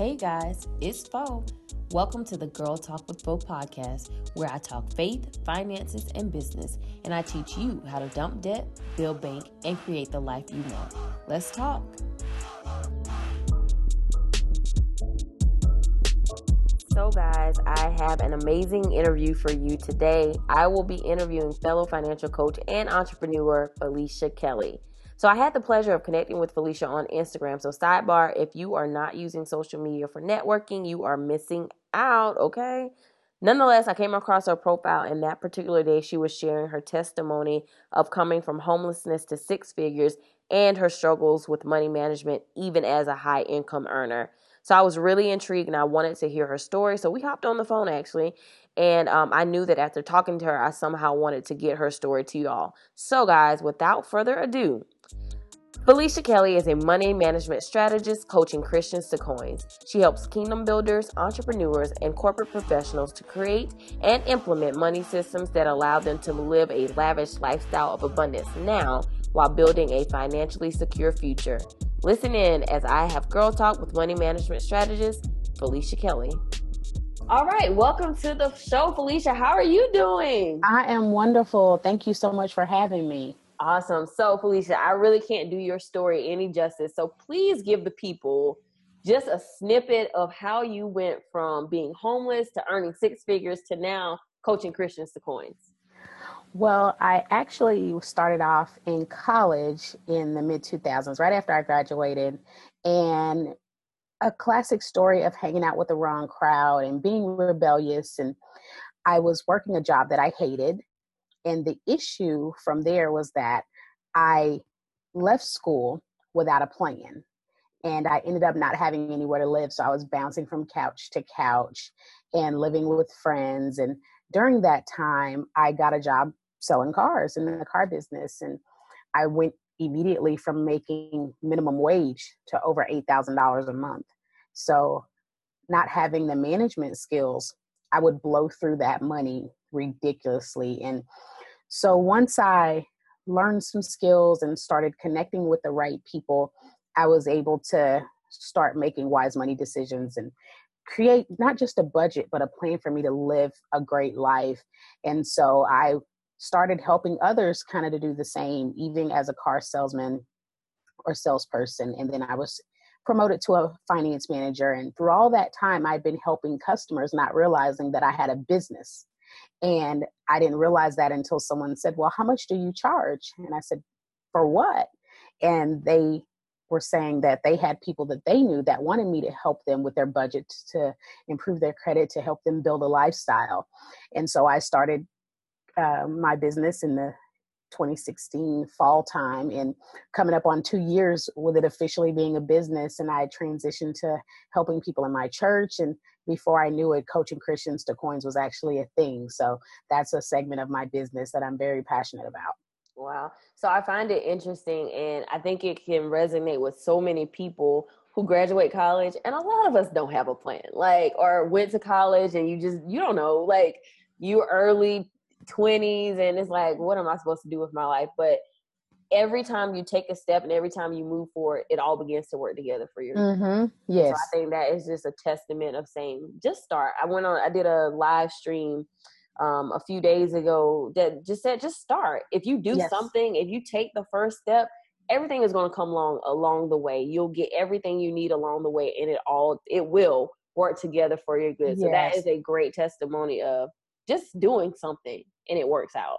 Hey guys, it's Fo. Welcome to the Girl Talk with Fo podcast, where I talk faith, finances, and business, and I teach you how to dump debt, build bank, and create the life you want. Let's talk. So, guys, I have an amazing interview for you today. I will be interviewing fellow financial coach and entrepreneur Felicia Kelly. So I had the pleasure of connecting with Felicia on Instagram. So sidebar, if you are not using social media for networking, you are missing out, okay? Nonetheless, I came across her profile and that particular day she was sharing her testimony of coming from homelessness to six figures and her struggles with money management even as a high income earner. So I was really intrigued and I wanted to hear her story. So we hopped on the phone actually. And um, I knew that after talking to her, I somehow wanted to get her story to y'all. So, guys, without further ado, Felicia Kelly is a money management strategist coaching Christians to coins. She helps kingdom builders, entrepreneurs, and corporate professionals to create and implement money systems that allow them to live a lavish lifestyle of abundance now while building a financially secure future. Listen in as I have girl talk with money management strategist Felicia Kelly. All right, welcome to the show, Felicia. How are you doing? I am wonderful. Thank you so much for having me. Awesome. So, Felicia, I really can't do your story any justice. So, please give the people just a snippet of how you went from being homeless to earning six figures to now coaching Christians to coins. Well, I actually started off in college in the mid 2000s, right after I graduated. And a classic story of hanging out with the wrong crowd and being rebellious. And I was working a job that I hated and the issue from there was that I left school without a plan. And I ended up not having anywhere to live. So I was bouncing from couch to couch and living with friends. And during that time, I got a job selling cars in the car business. And I went immediately from making minimum wage to over $8,000 a month. So, not having the management skills, I would blow through that money ridiculously. And so once I learned some skills and started connecting with the right people, I was able to start making wise money decisions and create not just a budget, but a plan for me to live a great life. And so I started helping others kind of to do the same, even as a car salesman or salesperson. And then I was promoted to a finance manager. And through all that time, I'd been helping customers, not realizing that I had a business. And I didn't realize that until someone said, Well, how much do you charge? And I said, For what? And they were saying that they had people that they knew that wanted me to help them with their budget to improve their credit, to help them build a lifestyle. And so I started uh, my business in the 2016 fall time and coming up on two years with it officially being a business and i transitioned to helping people in my church and before i knew it coaching christians to coins was actually a thing. So that's a segment of my business that i'm very passionate about. Wow. So i find it interesting and i think it can resonate with so many people who graduate college and a lot of us don't have a plan like or went to college and you just you don't know like you early 20s and it's like what am i supposed to do with my life? But every time you take a step and every time you move forward it all begins to work together for you. Mm-hmm. yes so i think that is just a testament of saying just start. I went on i did a live stream um, a few days ago that just said just start. If you do yes. something if you take the first step everything is going to come along along the way. You'll get everything you need along the way and it all it will work together for your good. Yes. so that is a great testimony of just doing something and it works out.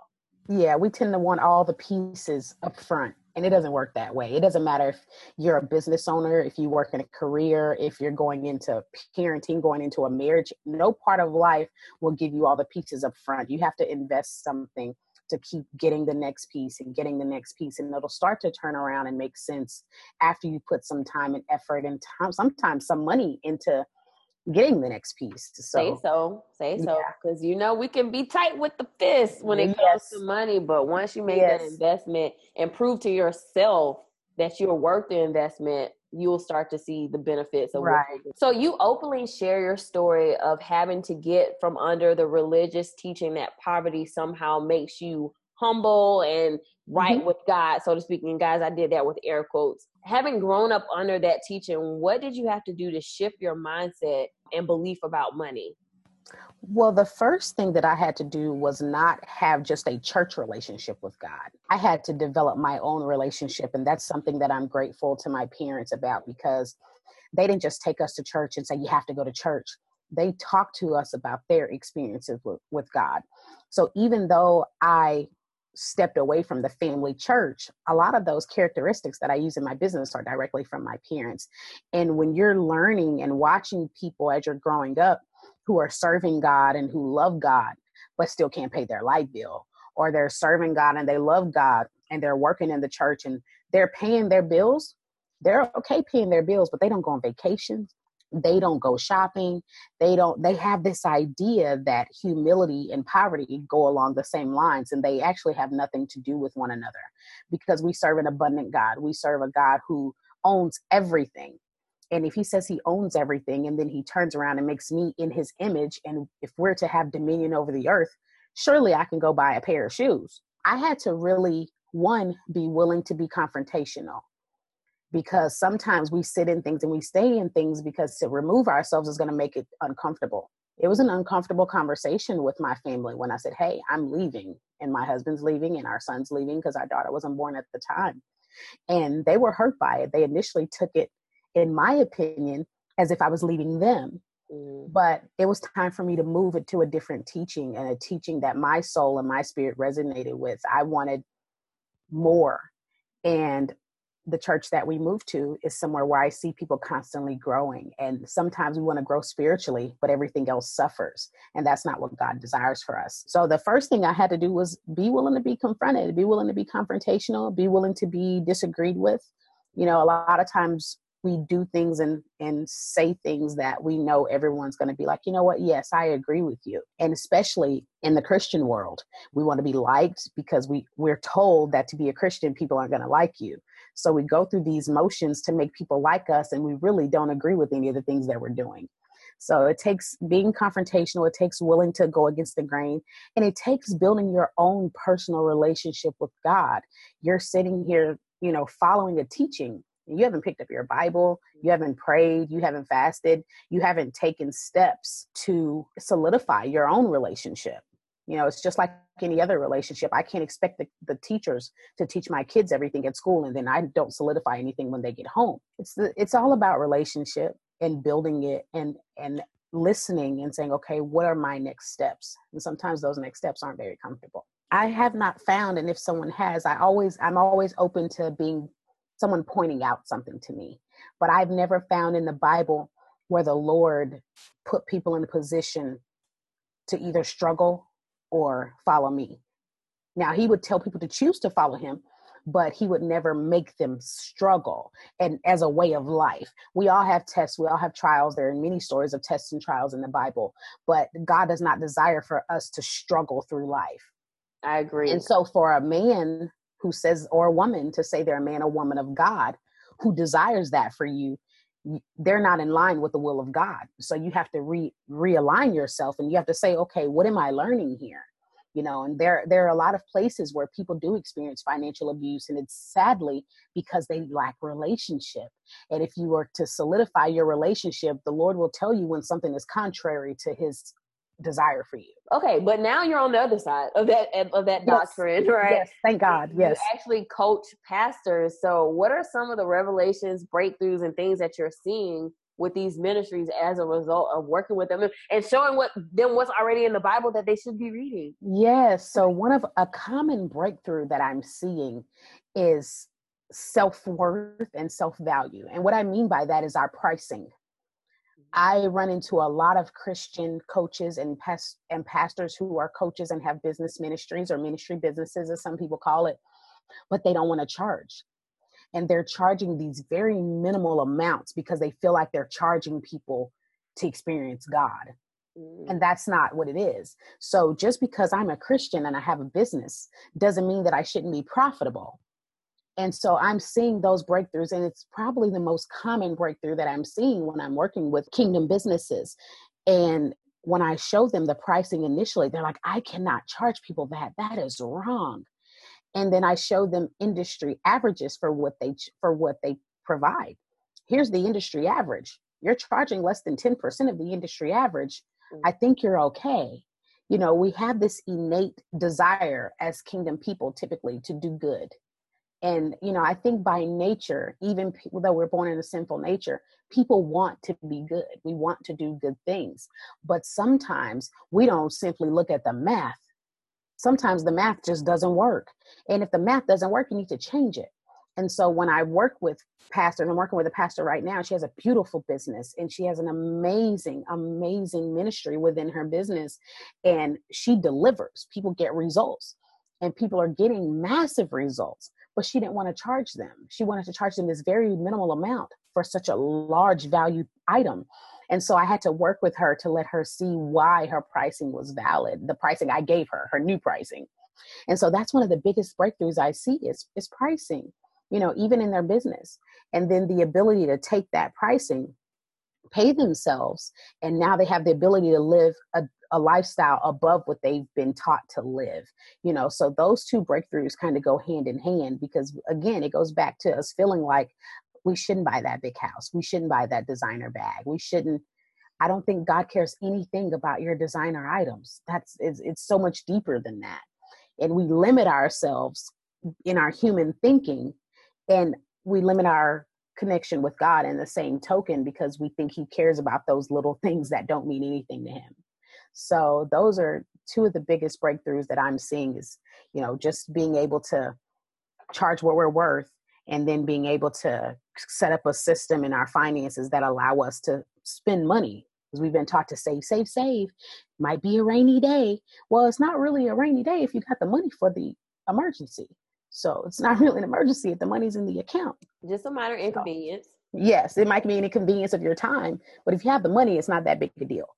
Yeah, we tend to want all the pieces up front and it doesn't work that way. It doesn't matter if you're a business owner, if you work in a career, if you're going into parenting, going into a marriage, no part of life will give you all the pieces up front. You have to invest something to keep getting the next piece and getting the next piece and it'll start to turn around and make sense after you put some time and effort and time sometimes some money into getting the next piece. So, say so, say so, because yeah. you know we can be tight with the fist when it yes. comes to money, but once you make yes. that investment and prove to yourself that you're worth the investment, you'll start to see the benefits of right. So you openly share your story of having to get from under the religious teaching that poverty somehow makes you humble and right mm-hmm. with God, so to speak. And guys, I did that with air quotes. Having grown up under that teaching, what did you have to do to shift your mindset and belief about money? Well, the first thing that I had to do was not have just a church relationship with God. I had to develop my own relationship. And that's something that I'm grateful to my parents about because they didn't just take us to church and say, you have to go to church. They talked to us about their experiences with, with God. So even though I stepped away from the family church, a lot of those characteristics that I use in my business are directly from my parents. And when you're learning and watching people as you're growing up, who are serving God and who love God, but still can't pay their light bill, or they're serving God and they love God and they're working in the church and they're paying their bills. They're okay paying their bills, but they don't go on vacations. They don't go shopping. They don't, they have this idea that humility and poverty go along the same lines, and they actually have nothing to do with one another because we serve an abundant God. We serve a God who owns everything and if he says he owns everything and then he turns around and makes me in his image, and if we're to have dominion over the earth, surely I can go buy a pair of shoes. I had to really, one, be willing to be confrontational because sometimes we sit in things and we stay in things because to remove ourselves is going to make it uncomfortable. It was an uncomfortable conversation with my family when I said, Hey, I'm leaving, and my husband's leaving, and our son's leaving because our daughter wasn't born at the time. And they were hurt by it. They initially took it in my opinion, as if I was leaving them. Mm. But it was time for me to move it to a different teaching and a teaching that my soul and my spirit resonated with. I wanted more. And the church that we moved to is somewhere where I see people constantly growing. And sometimes we want to grow spiritually, but everything else suffers. And that's not what God desires for us. So the first thing I had to do was be willing to be confronted, be willing to be confrontational, be willing to be disagreed with. You know, a lot of times we do things and and say things that we know everyone's going to be like you know what yes i agree with you and especially in the christian world we want to be liked because we we're told that to be a christian people aren't going to like you so we go through these motions to make people like us and we really don't agree with any of the things that we're doing. So it takes being confrontational it takes willing to go against the grain and it takes building your own personal relationship with god. You're sitting here you know following a teaching. You haven't picked up your Bible, you haven't prayed, you haven't fasted, you haven't taken steps to solidify your own relationship. You know, it's just like any other relationship. I can't expect the, the teachers to teach my kids everything at school and then I don't solidify anything when they get home. It's the, it's all about relationship and building it and and listening and saying, okay, what are my next steps? And sometimes those next steps aren't very comfortable. I have not found, and if someone has, I always I'm always open to being someone pointing out something to me. But I've never found in the Bible where the Lord put people in a position to either struggle or follow me. Now, he would tell people to choose to follow him, but he would never make them struggle and as a way of life. We all have tests, we all have trials. There are many stories of tests and trials in the Bible, but God does not desire for us to struggle through life. I agree. And so for a man who says, or a woman to say they're a man or woman of God who desires that for you, they're not in line with the will of God. So you have to re realign yourself and you have to say, okay, what am I learning here? You know, and there there are a lot of places where people do experience financial abuse, and it's sadly because they lack relationship. And if you were to solidify your relationship, the Lord will tell you when something is contrary to His desire for you. Okay, but now you're on the other side of that of that yes. doctrine, right? Yes, thank God. Yes. You actually coach pastors. So what are some of the revelations, breakthroughs, and things that you're seeing with these ministries as a result of working with them and showing what them what's already in the Bible that they should be reading? Yes. So one of a common breakthrough that I'm seeing is self-worth and self-value. And what I mean by that is our pricing. I run into a lot of Christian coaches and past and pastors who are coaches and have business ministries or ministry businesses, as some people call it, but they don't want to charge. And they're charging these very minimal amounts because they feel like they're charging people to experience God. And mm. that's not what it is. So just because I'm a Christian and I have a business doesn't mean that I shouldn't be profitable. And so I'm seeing those breakthroughs, and it's probably the most common breakthrough that I'm seeing when I'm working with kingdom businesses. And when I show them the pricing initially, they're like, I cannot charge people that. That is wrong. and then I show them industry averages for what they for what they provide. Here's the industry average. You're charging less than 10% of the industry average. Mm. I think you're okay. You know, we have this innate desire as kingdom people typically to do good. And, you know, I think by nature, even though we're born in a sinful nature, people want to be good. We want to do good things. But sometimes we don't simply look at the math. Sometimes the math just doesn't work. And if the math doesn't work, you need to change it. And so when I work with pastors, I'm working with a pastor right now. She has a beautiful business and she has an amazing, amazing ministry within her business. And she delivers. People get results and people are getting massive results but she didn't want to charge them. She wanted to charge them this very minimal amount for such a large value item. And so I had to work with her to let her see why her pricing was valid, the pricing I gave her, her new pricing. And so that's one of the biggest breakthroughs I see is, is pricing, you know, even in their business. And then the ability to take that pricing, pay themselves, and now they have the ability to live a, a lifestyle above what they've been taught to live you know? So those two breakthroughs kind of go hand in hand because again it goes back to us feeling like we shouldn't buy that big house. We shouldn't buy that designer bag. We shouldn't i don't think god cares anything about your designer items. That's it's, it's so much deeper than that. And we limit ourselves in our human thinking and we limit our connection with God in the same token because we think he cares about those little things that don't mean anything to him. So those are two of the biggest breakthroughs that I'm seeing is, you know, just being able to charge what we're worth and then being able to set up a system in our finances that allow us to spend money. Because we've been taught to save save save. Might be a rainy day. Well it's not really a rainy day if you got the money for the emergency. So it's not really an emergency if the money's in the account. Just a minor inconvenience. so, yes it might be an inconvenience of your time but if you have the money it's not that big a deal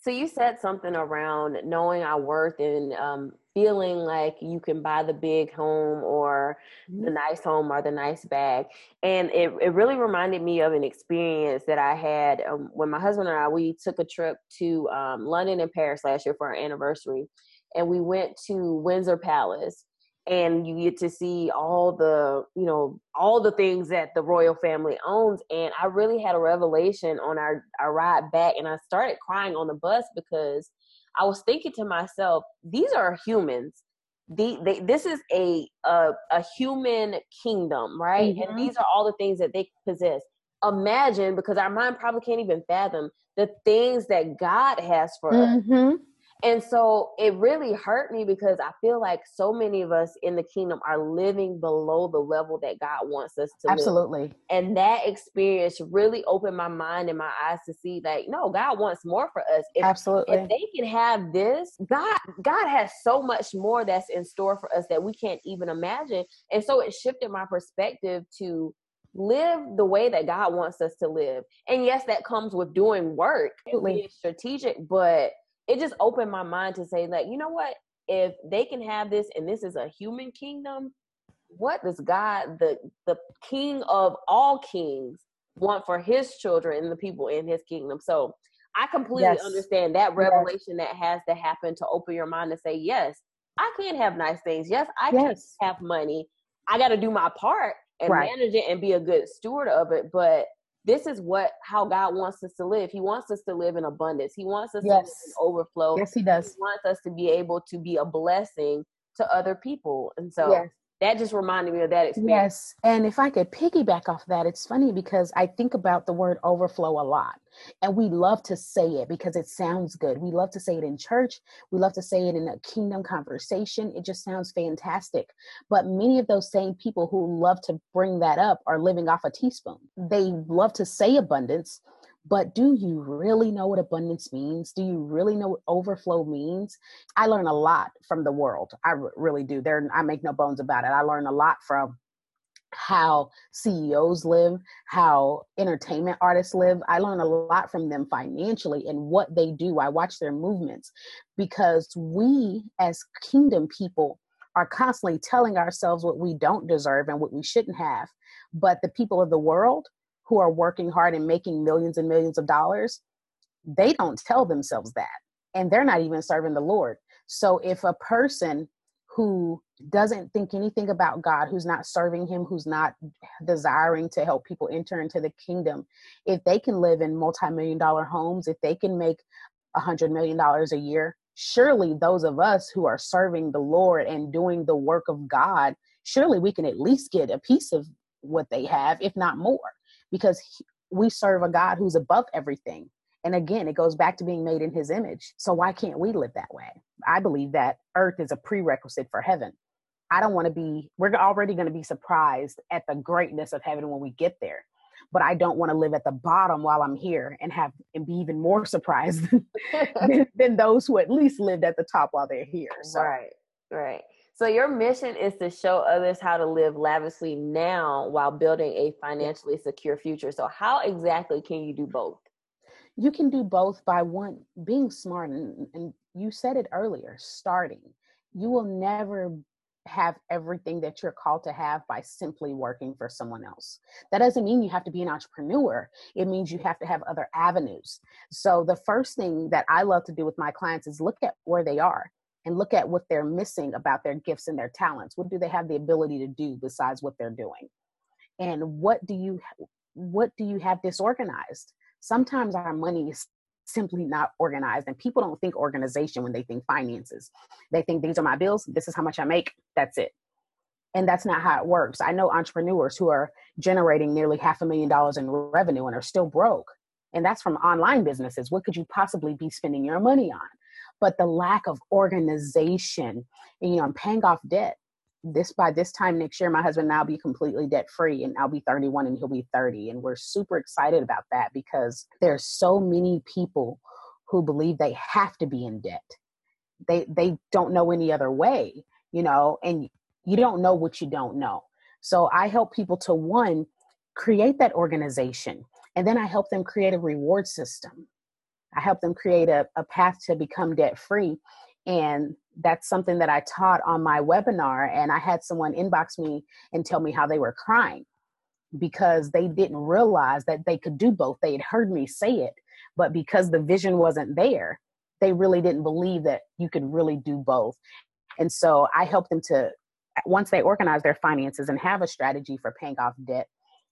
so you said something around knowing our worth and um, feeling like you can buy the big home or mm-hmm. the nice home or the nice bag. And it, it really reminded me of an experience that I had um, when my husband and I, we took a trip to um, London and Paris last year for our anniversary. And we went to Windsor Palace and you get to see all the you know all the things that the royal family owns. And i really had a revelation on our our ride back and i started crying on the bus because i was thinking to myself these are humans. The, they, this is a, a, a human kingdom right? Mm-hmm. and these are all the things that they possess. Imagine because our mind probably can't even fathom the things that god has for mm-hmm. us and so it really hurt me because I feel like so many of us in the kingdom are living below the level that God wants us to Absolutely. Live. And that experience really opened my mind and my eyes to see that no, God wants more for us. If, Absolutely. If they can have this, God God has so much more that's in store for us that we can't even imagine. And so it shifted my perspective to live the way that God wants us to live. And yes, that comes with doing work, being strategic, but it just opened my mind to say like you know what if they can have this and this is a human kingdom what does god the the king of all kings want for his children and the people in his kingdom so i completely yes. understand that revelation yes. that has to happen to open your mind to say yes i can have nice things yes i yes. can have money i got to do my part and right. manage it and be a good steward of it but this is what how God wants us to live. He wants us to live in abundance. He wants us yes. to overflow. Yes, he does. He wants us to be able to be a blessing to other people. And so yes that just reminded me of that experience. Yes. And if I could piggyback off that, it's funny because I think about the word overflow a lot. And we love to say it because it sounds good. We love to say it in church. We love to say it in a kingdom conversation. It just sounds fantastic. But many of those same people who love to bring that up are living off a teaspoon. They love to say abundance, but do you really know what abundance means? Do you really know what overflow means? I learn a lot from the world. I really do. There, I make no bones about it. I learn a lot from how CEOs live, how entertainment artists live. I learn a lot from them financially and what they do. I watch their movements because we, as kingdom people, are constantly telling ourselves what we don't deserve and what we shouldn't have. But the people of the world, who are working hard and making millions and millions of dollars, they don't tell themselves that. And they're not even serving the Lord. So if a person who doesn't think anything about God, who's not serving Him, who's not desiring to help people enter into the kingdom, if they can live in multi million dollar homes, if they can make a $100 million a year, surely those of us who are serving the Lord and doing the work of God, surely we can at least get a piece of what they have, if not more, because we serve a God who's above everything. And again, it goes back to being made in his image. So why can't we live that way? I believe that earth is a prerequisite for heaven. I don't want to be, we're already going to be surprised at the greatness of heaven when we get there. But I don't want to live at the bottom while I'm here and have and be even more surprised than, than, those who at least lived at the top while they're here. So. Right, right. So your mission is to show others how to live lavishly now while building a financially secure future. So how exactly can you do both? You can do both by one being smart and, and you said it earlier, starting. You will never have everything that you're called to have by simply working for someone else. That doesn't mean you have to be an entrepreneur. It means you have to have other avenues. So the first thing that I love to do with my clients is look at where they are and look at what they're missing about their gifts and their talents. What do they have the ability to do besides what they're doing? And what do you what do you have disorganized? Sometimes our money is simply not organized. And people don't think organization when they think finances. They think these are my bills, this is how much I make, that's it. And that's not how it works. I know entrepreneurs who are generating nearly half a million dollars in revenue and are still broke. And that's from online businesses. What could you possibly be spending your money on? But the lack of organization, and, you know, I'm paying off debt. This by this time next year my husband and i'll be completely debt free and i'll be 31 and he'll be 30 and we're super excited about that because there's so many people who believe they have to be in debt. They they don't know any other way you know and you don't know what you don't know. So i help people to one create that organization and then i help them create a reward system i help them create a, a path to become debt free and that's something that I taught on my webinar. And I had someone inbox me and tell me how they were crying because they didn't realize that they could do both. They had heard me say it, but because the vision wasn't there, they really didn't believe that you could really do both. And so I help them to, once they organize their finances and have a strategy for paying off debt,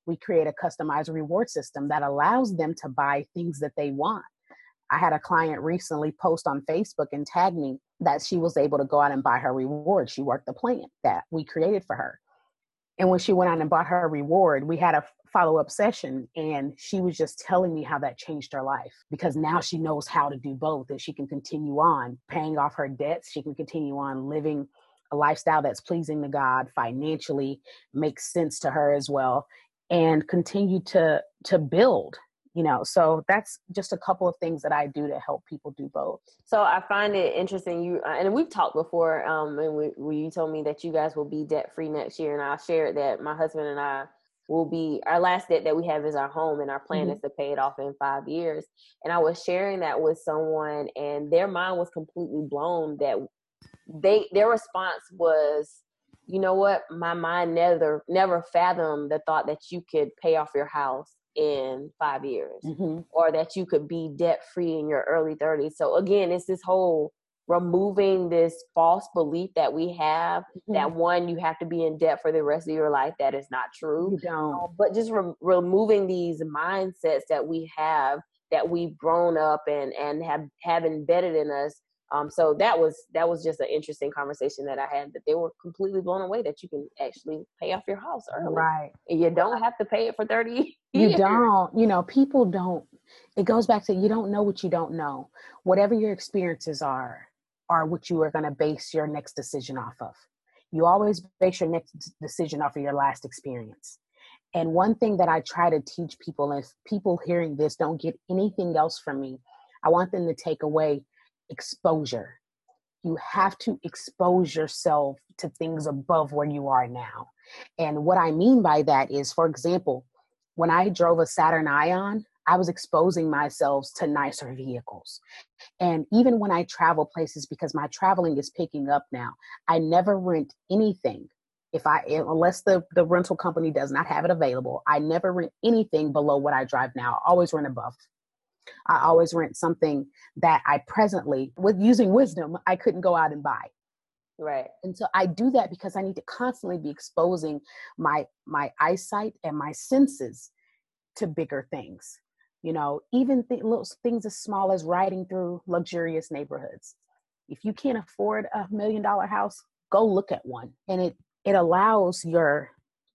we create a customized reward system that allows them to buy things that they want. I had a client recently post on Facebook and tag me that she was able to go out and buy her reward. She worked the plan that we created for her. And when she went out and bought her reward, we had a follow up session and she was just telling me how that changed her life because now she knows how to do both and she can continue on paying off her debts. She can continue on living a lifestyle that's pleasing to God financially, makes sense to her as well, and continue to to build you know so that's just a couple of things that i do to help people do both. So i find it interesting you uh, and we've talked before um and we, we, you told me that you guys will be debt free next year and i shared that my husband and i will be our last debt that we have is our home and our plan mm-hmm. is to pay it off in five years. And i was sharing that with someone and their mind was completely blown that they their response was you know what? My mind never never fathomed the thought that you could pay off your house in five years mm-hmm. or that you could be debt free in your early 30s. So, again, it's this whole removing this false belief that we have mm-hmm. that one, you have to be in debt for the rest of your life. That is not true. You don't. Um, but just re- removing these mindsets that we have that we've grown up and and have have embedded in us um, so that was that was just an interesting conversation that I had that they were completely blown away that you can actually pay off your house early. Right. And you don't have to pay it for 30 years. You don't, you know, people don't it goes back to you don't know what you don't know. Whatever your experiences are, are what you are going to base your next decision off of. You always base your next decision off of your last experience. And one thing that I try to teach people, if people hearing this don't get anything else from me, I want them to take away exposure. You have to expose yourself to things above where you are now. And what I mean by that is, for example, when I drove a Saturn Ion, I was exposing myself to nicer vehicles. And even when I travel places, because my traveling is picking up now, I never rent anything. If I, unless the, the rental company does not have it available, I never rent anything below what I drive now. I always rent above. I always rent something that I presently, with using wisdom, I couldn't go out and buy. Right. And so I do that because I need to constantly be exposing my my eyesight and my senses to bigger things. You know, even th- little things as small as riding through luxurious neighborhoods. If you can't afford a million dollar house, go look at one. And it it allows your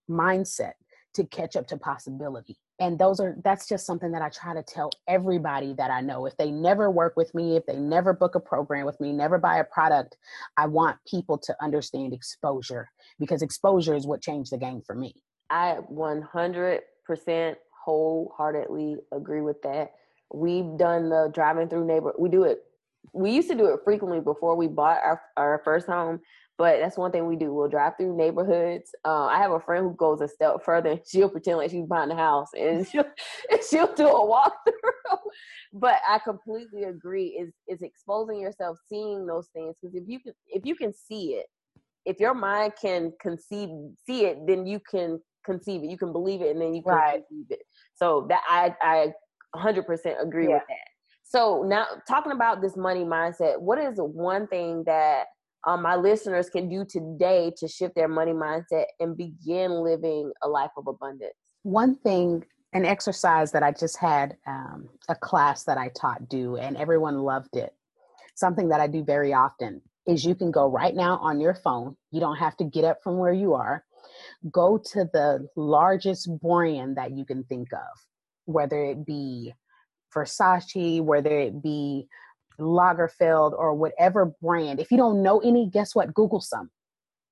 mindset to catch up to possibility and those are that's just something that i try to tell everybody that i know. If they never work with me if they never book a program with me never buy a product i want people to understand exposure because exposure is what changed the game for me. I 100% wholeheartedly agree with that. We've done the driving through neighbor we do it we used to do it frequently before we bought our, our first home but that's one thing we do. We'll drive through neighborhoods. Uh, I have a friend who goes a step further and she'll pretend like she's buying a house and she'll, and she'll do a walkthrough. but I completely agree. Is is exposing yourself, seeing those things because if you can if you can see it, if your mind can conceive see it, then you can conceive it. You can believe it, and then you can right. conceive it. So that I I 100% agree yeah. with that. So now talking about this money mindset, what is one thing that um, my listeners can do today to shift their money mindset and begin living a life of abundance? One thing, an exercise that I just had um, a class that I taught do, and everyone loved it. Something that I do very often is you can go right now on your phone. You don't have to get up from where you are. Go to the largest brand that you can think of, whether it be Versace, whether it be Lagerfeld or whatever brand. If you don't know any, guess what? Google some.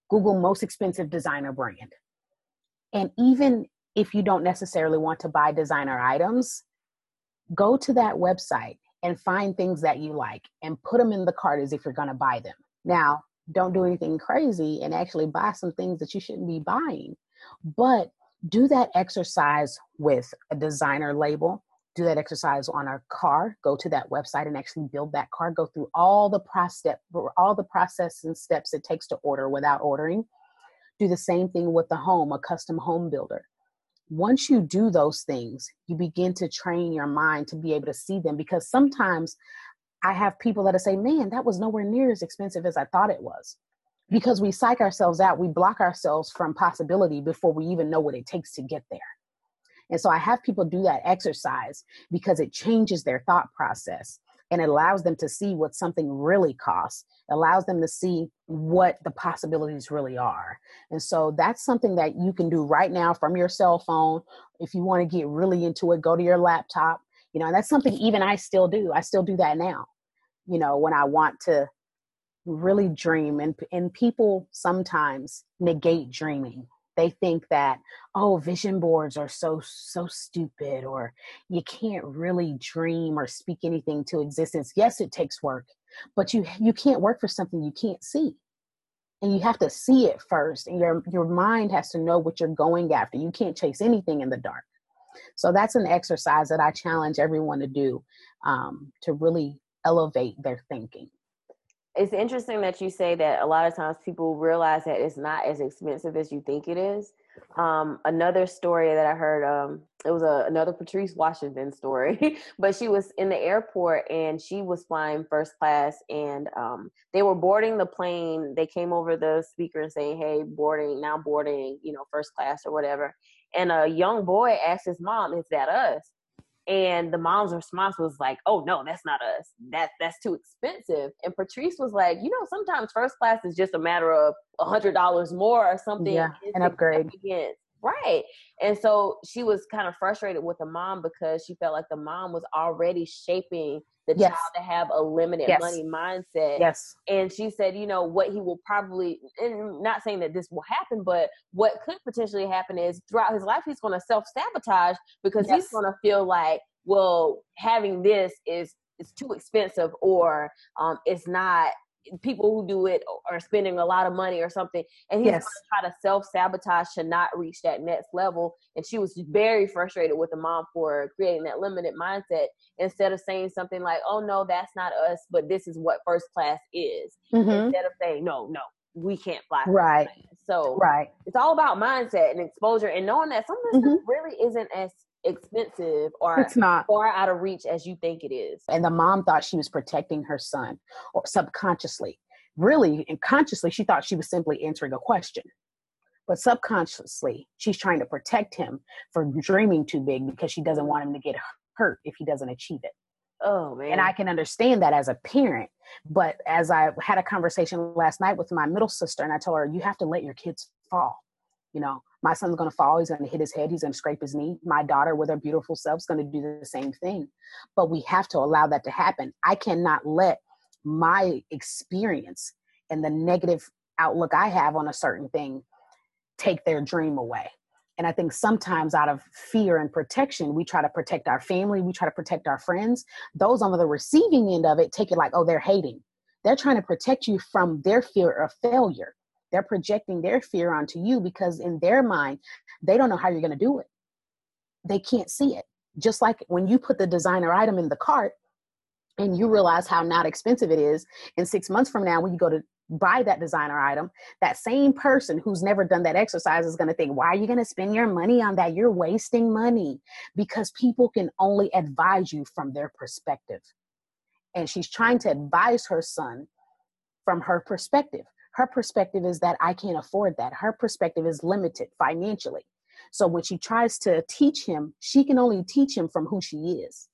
Google most expensive designer brand. And even if you don't necessarily want to buy designer items, go to that website and find things that you like and put them in the cart as if you're going to buy them. Now, don't do anything crazy and actually buy some things that you shouldn't be buying. But do that exercise with a designer label do that exercise on our car go to that website and actually build that car go through all the process all the process and steps it takes to order without ordering. Do the same thing with the home a custom home builder. Once you do those things you begin to train your mind to be able to see them because sometimes i have people that say man that was nowhere near as expensive as i thought it was. Because we psych ourselves out we block ourselves from possibility before we even know what it takes to get there and so I have people do that exercise because it changes their thought process and it allows them to see what something really costs, allows them to see what the possibilities really are. And so that's something that you can do right now from your cell phone. If you want to get really into it, go to your laptop. You know, and that's something even I still do. I still do that now. You know, when I want to really dream and and people sometimes negate dreaming they think that oh vision boards are so so stupid or you can't really dream or speak anything to existence. Yes it takes work but you you can't work for something you can't see. And you have to see it first and your your mind has to know what you're going after. You can't chase anything in the dark. So that's an exercise that i challenge everyone to do um, to really elevate their thinking it's interesting that you say that a lot of times people realize that it's not as expensive as you think it is. Um, another story that I heard, um, it was a, another Patrice Washington story, but she was in the airport and she was flying first class and um, they were boarding the plane. They came over the speaker and saying, Hey, boarding, now boarding, you know, first class or whatever. And a young boy asked his mom, Is that us? And the mom's response was like, "Oh no, that's not us. That that's too expensive." And Patrice was like, "You know, sometimes first class is just a matter of a hundred dollars more or something. Yeah, an upgrade. Right. And so she was kind of frustrated with the mom because she felt like the mom was already shaping the yes. child to have a limited yes. money mindset. Yes. And she said, you know, what he will probably, and not saying that this will happen, but what could potentially happen is throughout his life, he's going to self sabotage because yes. he's going to feel like, well, having this is is too expensive or um, it's not people who do it are spending a lot of money or something and he's yes. try to self-sabotage to not reach that next level and she was very frustrated with the mom for creating that limited mindset instead of saying something like oh no that's not us but this is what first class is mm-hmm. instead of saying no no we can't fly right so right it's all about mindset and exposure and knowing that some of this mm-hmm. really isn't as expensive or it's not far out of reach as you think it is. And the mom thought she was protecting her son or subconsciously. really and consciously, she thought she was simply answering a question. But subconsciously, she's trying to protect him from dreaming too big because she doesn't want him to get hurt if he doesn't achieve it. Oh man. And I can understand that as a parent. But as I had a conversation last night with my middle sister, and I told her, you have to let your kids fall. You know, my son's gonna fall, he's gonna hit his head, he's gonna scrape his knee. My daughter, with her beautiful self, is gonna do the same thing. But we have to allow that to happen. I cannot let my experience and the negative outlook I have on a certain thing take their dream away. And I think sometimes out of fear and protection, we try to protect our family, we try to protect our friends. Those on the receiving end of it take it like, oh, they're hating. They're trying to protect you from their fear of failure. They're projecting their fear onto you because in their mind, they don't know how you're going to do it. They can't see it. Just like when you put the designer item in the cart and you realize how not expensive it is, and six months from now, when you go to buy that designer item, that same person who's never done that exercise is going to think, why are you going to spend your money on that? You're wasting money because people can only advise you from their perspective. And she's trying to advise her son from her perspective. Her perspective is that I can't afford that. Her perspective is limited financially. So when she tries to teach him, she can only teach him from who she is.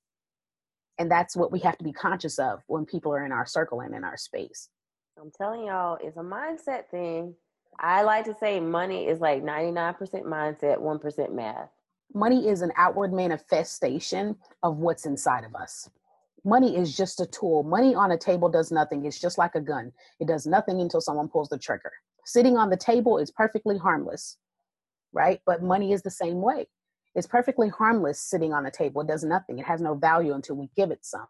And that's what we have to be conscious of when people are in our circle and in our space. I'm telling y'all, it's a mindset thing. I like to say money is like 99% mindset, 1% math. Money is an outward manifestation of what's inside of us. Money is just a tool. Money on a table does nothing. It's just like a gun. It does nothing until someone pulls the trigger. Sitting on the table is perfectly harmless, right? But money is the same way. It's perfectly harmless sitting on the table. It does nothing. It has no value until we give it some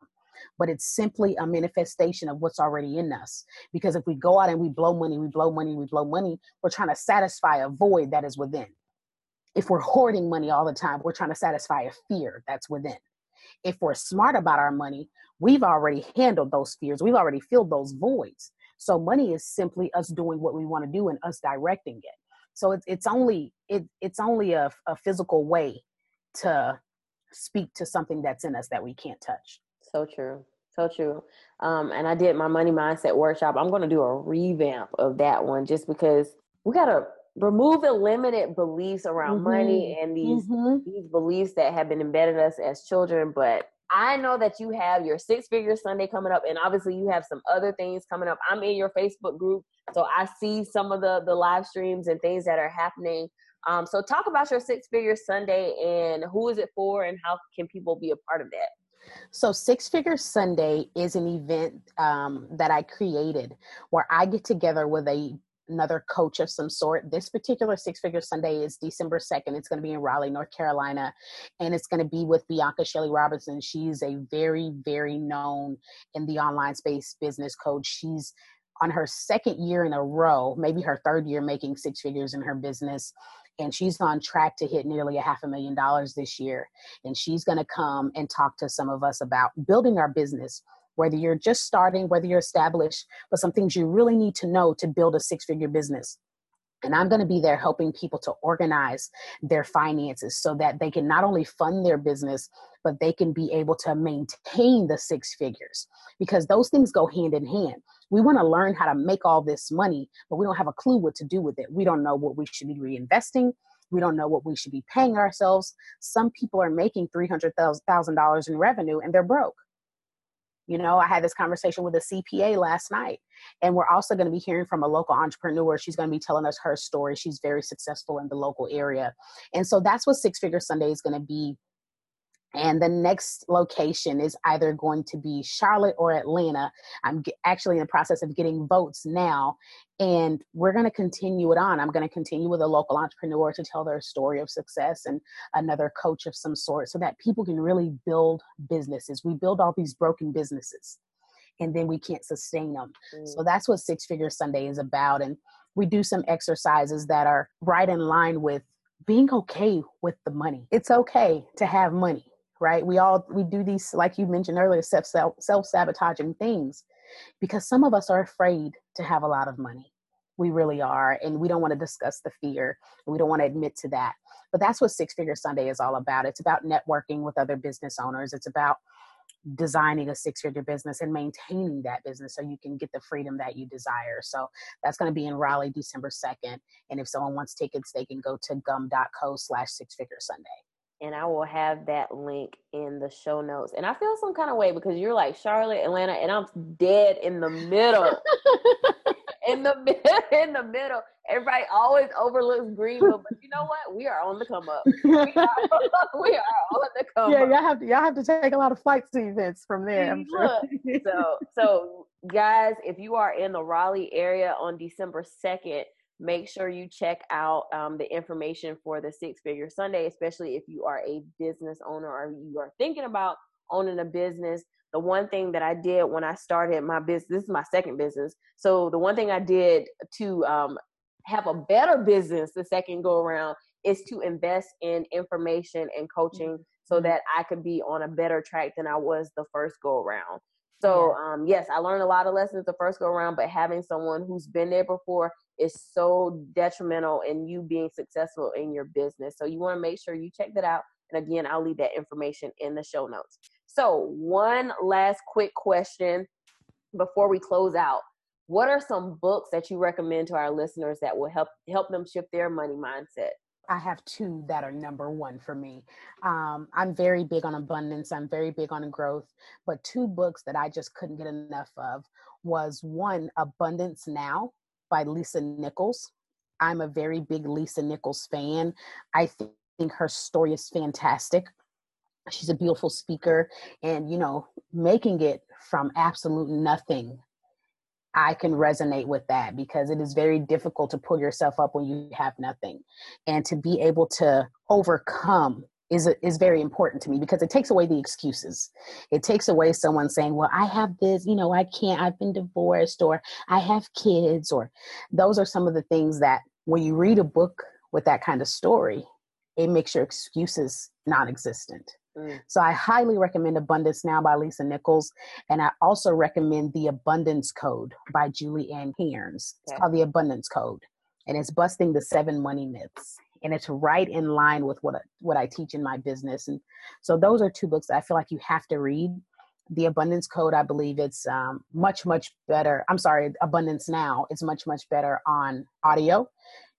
but it's simply a manifestation of what's already in us. Because if we go out and we blow money, we blow money, we blow money, we're trying to satisfy a void that is within. If we're hoarding money all the time, we're trying to satisfy a fear that's within. If we're smart about our money, we've already handled those fears, we've already filled those voids. So money is simply us doing what we want to do and us directing it. So it's it's only it it's only a, a physical way to speak to something that's in us that we can't touch. So true. So true. Um, and I did my money mindset workshop. I'm going to do a revamp of that one just because we got to remove the limited beliefs around mm-hmm. money and these mm-hmm. these beliefs that have been embedded in us as children. But I know that you have your six figure Sunday coming up, and obviously you have some other things coming up. I'm in your Facebook group, so I see some of the the live streams and things that are happening. Um, so talk about your six figure Sunday and who is it for, and how can people be a part of that? So, Six Figure Sunday is an event um, that I created where I get together with a another coach of some sort. This particular Six Figure Sunday is December 2nd. It's going to be in Raleigh, North Carolina, and it's going to be with Bianca Shelley Robinson. She's a very, very known in the online space business coach. She's on her second year in a row, maybe her third year making six figures in her business and she's on track to hit nearly a half a million dollars this year. And she's going to come and talk to some of us about building our business, whether you're just starting, whether you're established, but some things you really need to know to build a six figure business. And I'm going to be there helping people to organize their finances so that they can not only fund their business, but they can be able to maintain the six figures because those things go hand in hand. We want to learn how to make all this money, but we don't have a clue what to do with it. We don't know what we should be reinvesting. We don't know what we should be paying ourselves. Some people are making $300,000 in revenue and they're broke. You know, I had this conversation with a CPA last night, and we're also going to be hearing from a local entrepreneur. She's going to be telling us her story. She's very successful in the local area. And so that's what Six Figure Sunday is going to be and the next location is either going to be Charlotte or Atlanta. I'm actually in the process of getting votes now, and we're going to continue it on. I'm going to continue with a local entrepreneur to tell their story of success and another coach of some sort so that people can really build businesses. We build all these broken businesses and then we can't sustain them. Mm. So that's what Six Figure Sunday is about. And we do some exercises that are right in line with being okay with the money. It's okay to have money right we all we do these like you mentioned earlier self self sabotaging things because some of us are afraid to have a lot of money we really are and we don't want to discuss the fear we don't want to admit to that but that's what six figure sunday is all about it's about networking with other business owners it's about designing a six figure business and maintaining that business so you can get the freedom that you desire. So that's going to be in Raleigh, December 2nd. And if someone wants tickets, they can go to gum.co slash six figure Sunday. And I will have that link in the show notes. And I feel some kind of way because you're like Charlotte, Atlanta, and I'm dead in the middle. in the in the middle. Everybody always overlooks Greenville, but you know what? We are on the come up. We are, we are on the come yeah, up. Yeah, y'all have to y'all have to take a lot of flights to events from there. Sure. so so guys, if you are in the Raleigh area on December second, make sure you check out um, the information for the Six Figure Sunday, especially if you are a business owner or you are thinking about owning a business the one thing that I did when I started my business, this is my second business. So the one thing I did to um, have a better business the second go around is to invest in information and coaching mm-hmm. so that I could be on a better track than I was the first go around. So yeah. um, yes, I learned a lot of lessons the first go around, but having someone who's been there before is so detrimental in you being successful in your business. So you want to make sure you check that out. And again, I'll leave that information in the show notes. So, one last quick question before we close out. What are some books that you recommend to our listeners that will help help them shift their money mindset? I have two that are number one for me. Um, I'm very big on abundance. I'm very big on growth. But two books that I just couldn't get enough of was one, Abundance Now by Lisa Nichols. I'm a very big Lisa Nichols fan. I think her story is fantastic she's a beautiful speaker and you know making it from absolute nothing i can resonate with that because it is very difficult to pull yourself up when you have nothing and to be able to overcome is is very important to me because it takes away the excuses. It takes away someone saying, "Well, I have this, you know, I can't. I've been divorced or I have kids or those are some of the things that when you read a book with that kind of story, it makes your excuses non-existent. Mm. So I highly recommend Abundance Now by Lisa Nichols. And I also recommend The Abundance Code by Julie Ann Cairns. It's called The Abundance Code. And it's busting the seven money myths. And it's right in line with what I, what I teach in my business. And so those are two books I feel like you have to read. The Abundance Code, I believe it's um, much, much better. I'm sorry, Abundance Now is much, much better on audio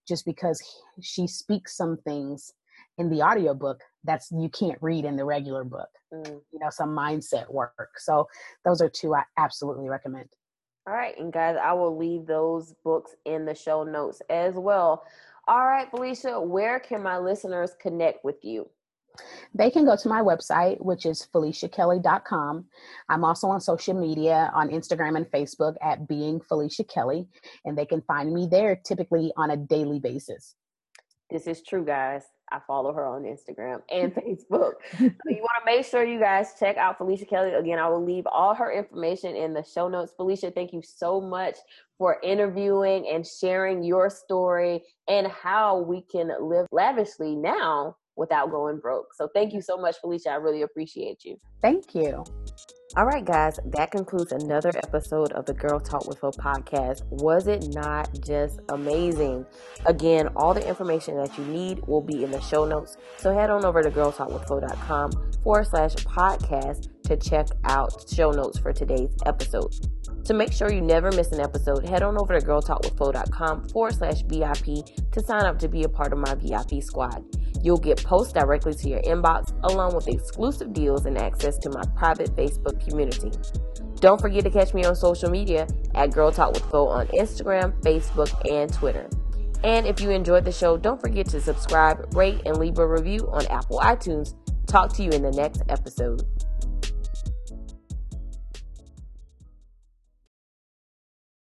just because she speaks some things in the audio book that's you can't read in the regular book mm. you know some mindset work so those are two i absolutely recommend all right and guys i will leave those books in the show notes as well all right felicia where can my listeners connect with you they can go to my website, which is FeliciaKelly.com. I'm also on social media on Instagram and Facebook at Being Felicia Kelly, and they can find me there typically on a daily basis. This is true, guys. I follow her on Instagram and Facebook. so you want to make sure you guys check out Felicia Kelly. Again, I will leave all her information in the show notes. Felicia, thank you so much for interviewing and sharing your story and how we can live lavishly now without going broke. So thank you so much, Felicia. I really appreciate you. Thank you. All right, guys, that concludes another episode of the Girl Talk with Fo podcast. Was it not just amazing? Again, all the information that you need will be in the show notes. So head on over to girltalkwithfo.com forward slash podcast to check out show notes for today's episode. To make sure you never miss an episode, head on over to girltalkwithfo.com forward slash VIP to sign up to be a part of my VIP squad. You'll get posts directly to your inbox along with exclusive deals and access to my private Facebook community. Don't forget to catch me on social media at Girl Talk with Fo on Instagram, Facebook, and Twitter. And if you enjoyed the show, don't forget to subscribe, rate, and leave a review on Apple iTunes. Talk to you in the next episode.